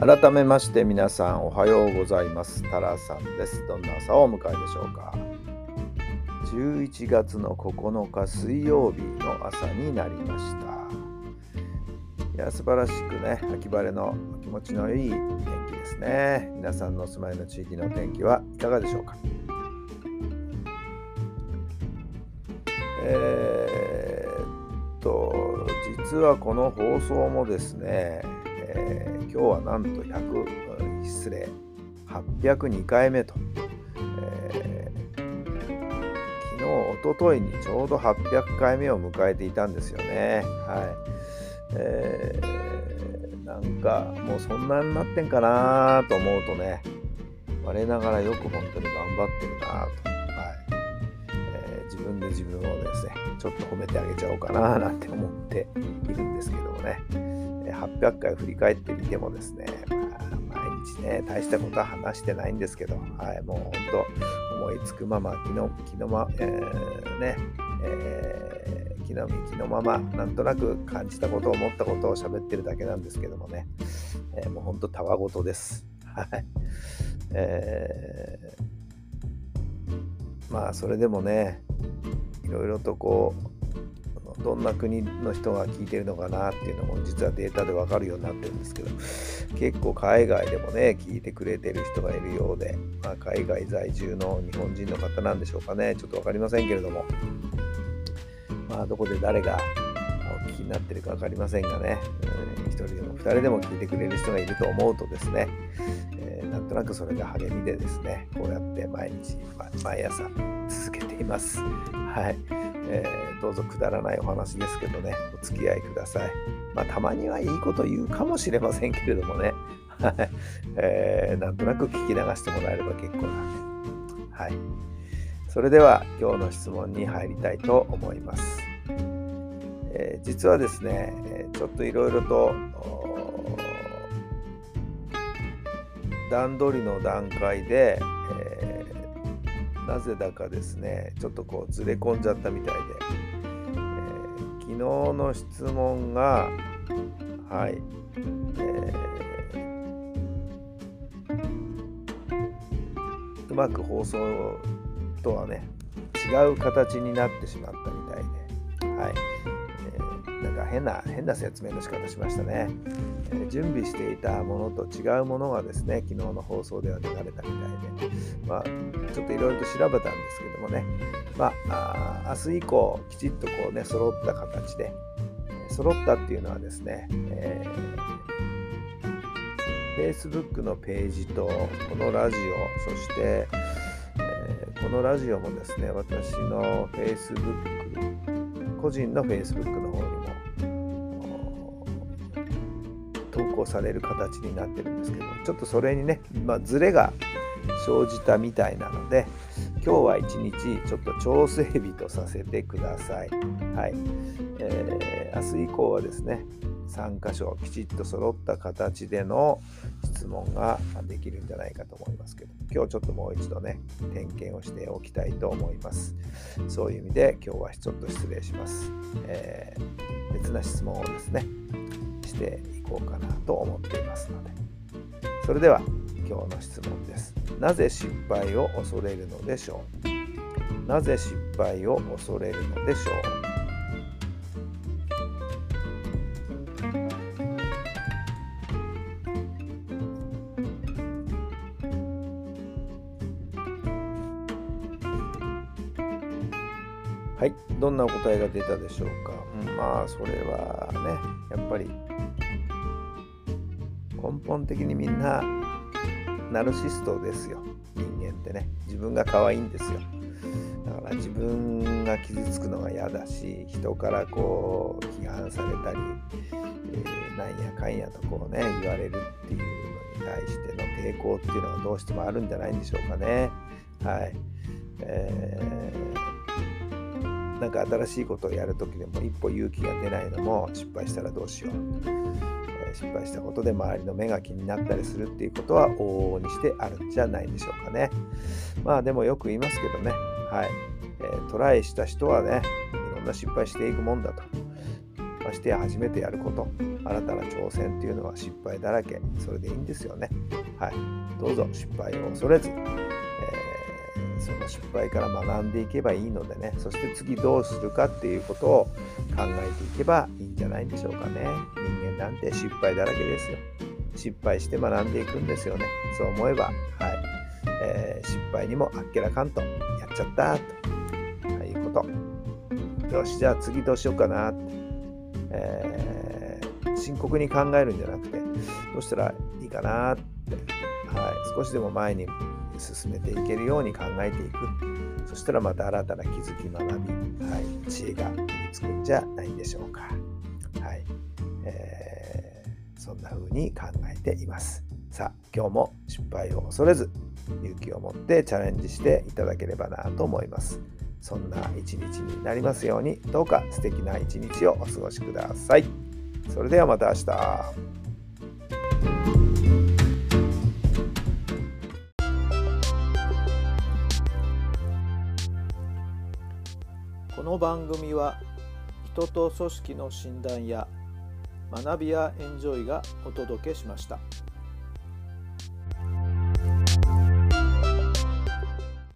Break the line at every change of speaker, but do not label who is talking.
改めまして皆さんおはようございます。タラさんです。どんな朝をお迎えでしょうか。11月の9日水曜日の朝になりました。いや素晴らしくね秋晴れの気持ちのいい天気ですね。皆さんのお住まいの地域の天気はいかがでしょうか。えー、っと実はこの放送もですねえー、今日はなんと100失礼802回目と、えー、昨日おとといにちょうど800回目を迎えていたんですよね。はい。えー、なんかもうそんなになってんかなと思うとね我ながらよく本当に頑張ってるなと、はい。え、自分で自分をですねちょっと褒めてあげちゃおうかななんて思っているんですけどもね。800回振り返ってみてもですね、まあ、毎日ね、大したことは話してないんですけど、はい、もう本当、思いつくまま、気の気のま、えー、ね、えー、気の身気のまま、なんとなく感じたことを、思ったことを喋ってるだけなんですけどもね、えー、もう本当、たわごとです。はい。えー、まあ、それでもね、いろいろとこう、どんな国の人が聞いてるのかなっていうのも実はデータで分かるようになってるんですけど結構海外でもね聞いてくれてる人がいるようで、まあ、海外在住の日本人の方なんでしょうかね。ちょっと分かりませんけれども。まあどこで誰がお聞きになってるか分かりませんがね、うん、1人でも2人でも聞いてくれる人がいると思うとですね、えー、なんとなくそれが励みでですねこうやって毎日毎朝続けています。はい。えー、どうぞくだらないお話ですけどね、お付き合いください。まあ、たまにはいいこと言うかもしれませんけれどもね、えー、なんとなく聞き流してもらえれば結構なんで。はい。それでは今日の質問に入りたいと思います。えー、実はですね、ちょっといろいろと段取りの段階で、えなぜだかですねちょっとこうずれ込んじゃったみたいで、えー、昨日の質問がはい、えー、うまく放送とはね違う形になってしまったみたいで。はい。か変な変な説明の仕方しましたね、えー、準備していたものと違うものがですね昨日の放送では流れたみたいで。まあちょっといろいろと調べたんですけどもね。まあ明日以降きちっとこうね揃った形で揃ったっていうのはですね、えー、Facebook のページとこのラジオそして、えー、このラジオもですね私の Facebook 個人の Facebook の方に投稿される形になってるんですけどちょっとそれにね、まあ、ズレが生じたみたいなので今日は一日ちょっと調整日とさせてください。はい。えー、明日以降はですね3箇所きちっと揃った形での質問ができるんじゃないかと思いますけど今日ちょっともう一度ね点検をしておきたいと思います。そういう意味で今日はちょっと失礼します、えー、別な質問をですねしていこうかなと思っていますので。それでは今日の質問です。なぜ失敗を恐れるのでしょう？なぜ失敗を恐れるのでしょう？はい、どんなお答えが出たでしょうか？うん、まあ、それはね、やっぱり根本的にみんなナルシストですよ。人間ってね。自分が可愛いんですよ。だから自分が傷つくのが嫌だし人からこう批判されたり、えー、なんやかんやとこうね言われるっていうのに対しての抵抗っていうのがどうしてもあるんじゃないんでしょうかね。はい、えー、なんか新しいことをやるときでも一歩勇気が出ないのも失敗したらどうしよう。失敗したことで周りの目が気になったりするっていうことは往々にしてあるんじゃないでしょうかね。まあでもよく言いますけどね、はい。えー、トライした人はね、いろんな失敗していくもんだと。まして初めてやること、新たな挑戦っていうのは失敗だらけ、それでいいんですよね。はい。どうぞ失敗を恐れず、えー、その失敗から学んでいけばいいのでね、そして次どうするかっていうことを考えていけばいいんじゃないでしょうかね。なんて失敗だらけですよ。失敗して学んでいくんですよね。そう思えば、はい。えー、失敗にもあっけらかんとやっちゃったと、はい、いうこと。よし、じゃあ次どうしようかなって、えー、深刻に考えるんじゃなくて、どうしたらいいかなって、はい、少しでも前に進めていけるように考えていく。そしたらまた新たな気づき、学び、はい、知恵が身につくんじゃないでしょうか。ー、そんな風に考えています。さあ、今日も失敗を恐れず、勇気を持ってチャレンジしていただければなと思います。そんな一日になりますように、どうか素敵な一日をお過ごしください。それではまた明日。
この番組は人と組織の診断や学びやエンジョイがお届けしました。